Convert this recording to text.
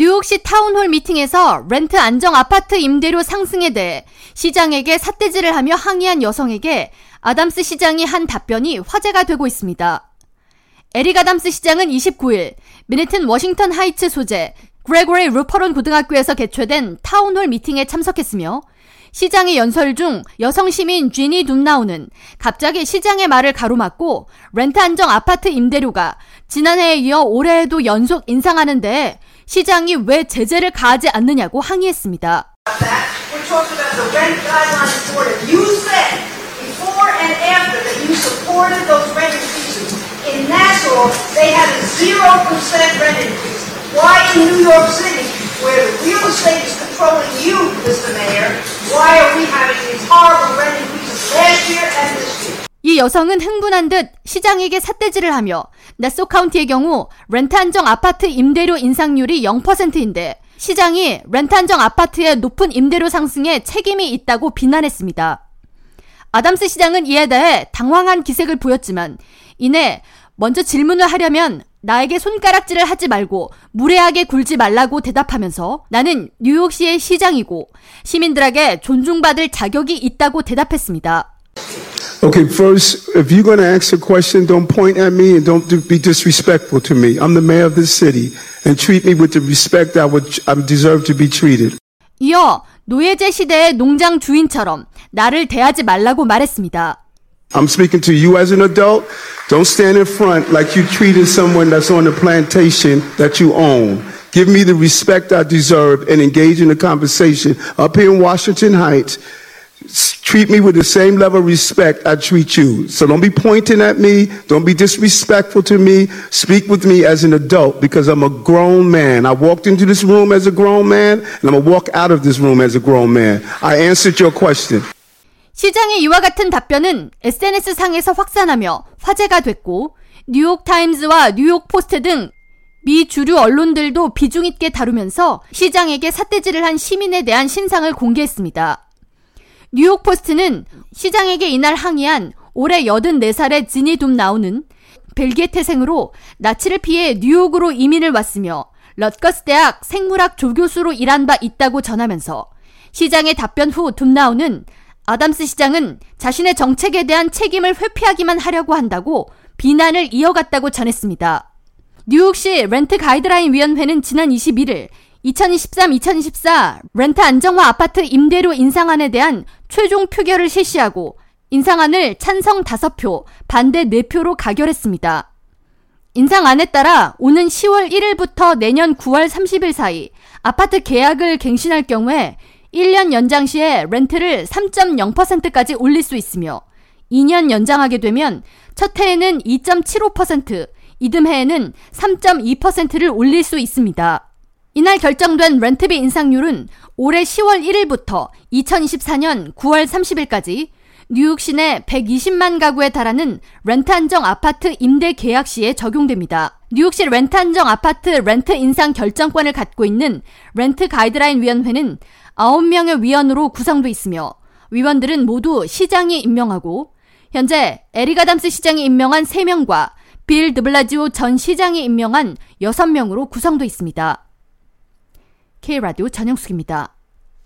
뉴욕시 타운홀 미팅에서 렌트 안정 아파트 임대료 상승에 대해 시장에게 삿대질을 하며 항의한 여성에게 아담스 시장이 한 답변이 화제가 되고 있습니다. 에릭 아담스 시장은 29일 맨해튼 워싱턴 하이츠 소재 그레고리 루페론 고등학교에서 개최된 타운홀 미팅에 참석했으며 시장의 연설 중 여성 시민 쥐니 둔나우는 갑자기 시장의 말을 가로막고 렌트 안정 아파트 임대료가 지난해에 이어 올해에도 연속 인상하는데 시장이 왜 제재를 가하지 않느냐고 항의했습니다. In Nashville, they had a 0% rent increase. Why in New York City, where the real estate is controlling you, Mr. Mayor, why are we having these horrible rent 이 여성은 흥분한 듯 시장에게 삿대질을 하며 나소 카운티의 경우 렌트 안정 아파트 임대료 인상률이 0%인데 시장이 렌트 안정 아파트의 높은 임대료 상승에 책임이 있다고 비난했습니다. 아담스 시장은 이에 대해 당황한 기색을 보였지만 이내 먼저 질문을 하려면 나에게 손가락질을 하지 말고 무례하게 굴지 말라고 대답하면서 나는 뉴욕시의 시장이고 시민들에게 존중받을 자격이 있다고 대답했습니다. Okay, first, if you're going to ask a question, don't point at me and don't be disrespectful to me. I'm the mayor of this city and treat me with the respect I would I deserve to be treated. 이어 노예제 시대의 농장 주인처럼 나를 대하지 말라고 말했습니다. I'm speaking to you as an adult. Don't stand in front like you treated someone that's on the plantation that you own. Give me the respect I deserve and engage in a conversation up here in Washington Heights. Treat me with the same level of respect I treat you. So don't be pointing at me. Don't be disrespectful to me. Speak with me as an adult because I'm a grown man. I walked into this room as a grown man and I'm going to walk out of this room as a grown man. I answered your question. 시장의 이와 같은 답변은 SNS상에서 확산하며 화제가 됐고 뉴욕 타임즈와 뉴욕 포스트 등 미 주류 언론들도 비중 있게 다루면서 시장에게 삿대질을 한 시민에 대한 신상을 공개했습니다. 뉴욕포스트는 시장에게 이날 항의한 올해 84살의 지니 둠나우는 벨기에 태생으로 나치를 피해 뉴욕으로 이민을 왔으며 럿거스 대학 생물학 조교수로 일한 바 있다고 전하면서 시장의 답변 후 둠나우는 아담스 시장은 자신의 정책에 대한 책임을 회피하기만 하려고 한다고 비난을 이어갔다고 전했습니다. 뉴욕시 렌트 가이드라인 위원회는 지난 21일 2023-2024 렌트 안정화 아파트 임대료 인상안에 대한 최종 표결을 실시하고 인상안을 찬성 5표, 반대 4표로 가결했습니다. 인상안에 따라 오는 10월 1일부터 내년 9월 30일 사이 아파트 계약을 갱신할 경우에 1년 연장 시에 렌트를 3.0%까지 올릴 수 있으며 2년 연장하게 되면 첫 해에는 2.75%, 이듬해에는 3.2%를 올릴 수 있습니다. 이날 결정된 렌트비 인상률은 올해 10월 1일부터 2024년 9월 30일까지 뉴욕 시내 120만 가구에 달하는 렌트 안정 아파트 임대 계약 시에 적용됩니다. 뉴욕시 렌트 안정 아파트 렌트 인상 결정권을 갖고 있는 렌트 가이드라인 위원회는 9명의 위원으로 구성돼 있으며 위원들은 모두 시장이 임명하고 현재 에리가담스 시장이 임명한 3명과 빌 드블라지오 전 시장이 임명한 6명으로 구성돼 있습니다. K라디오 전영숙입니다.